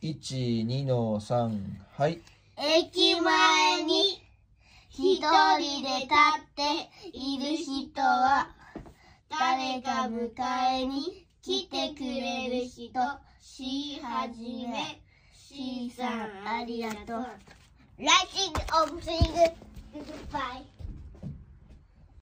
12の3はい。駅前に一人で立っている人は誰か迎えに来てくれる人しはじめ C さんありがとう。ライチングオブング。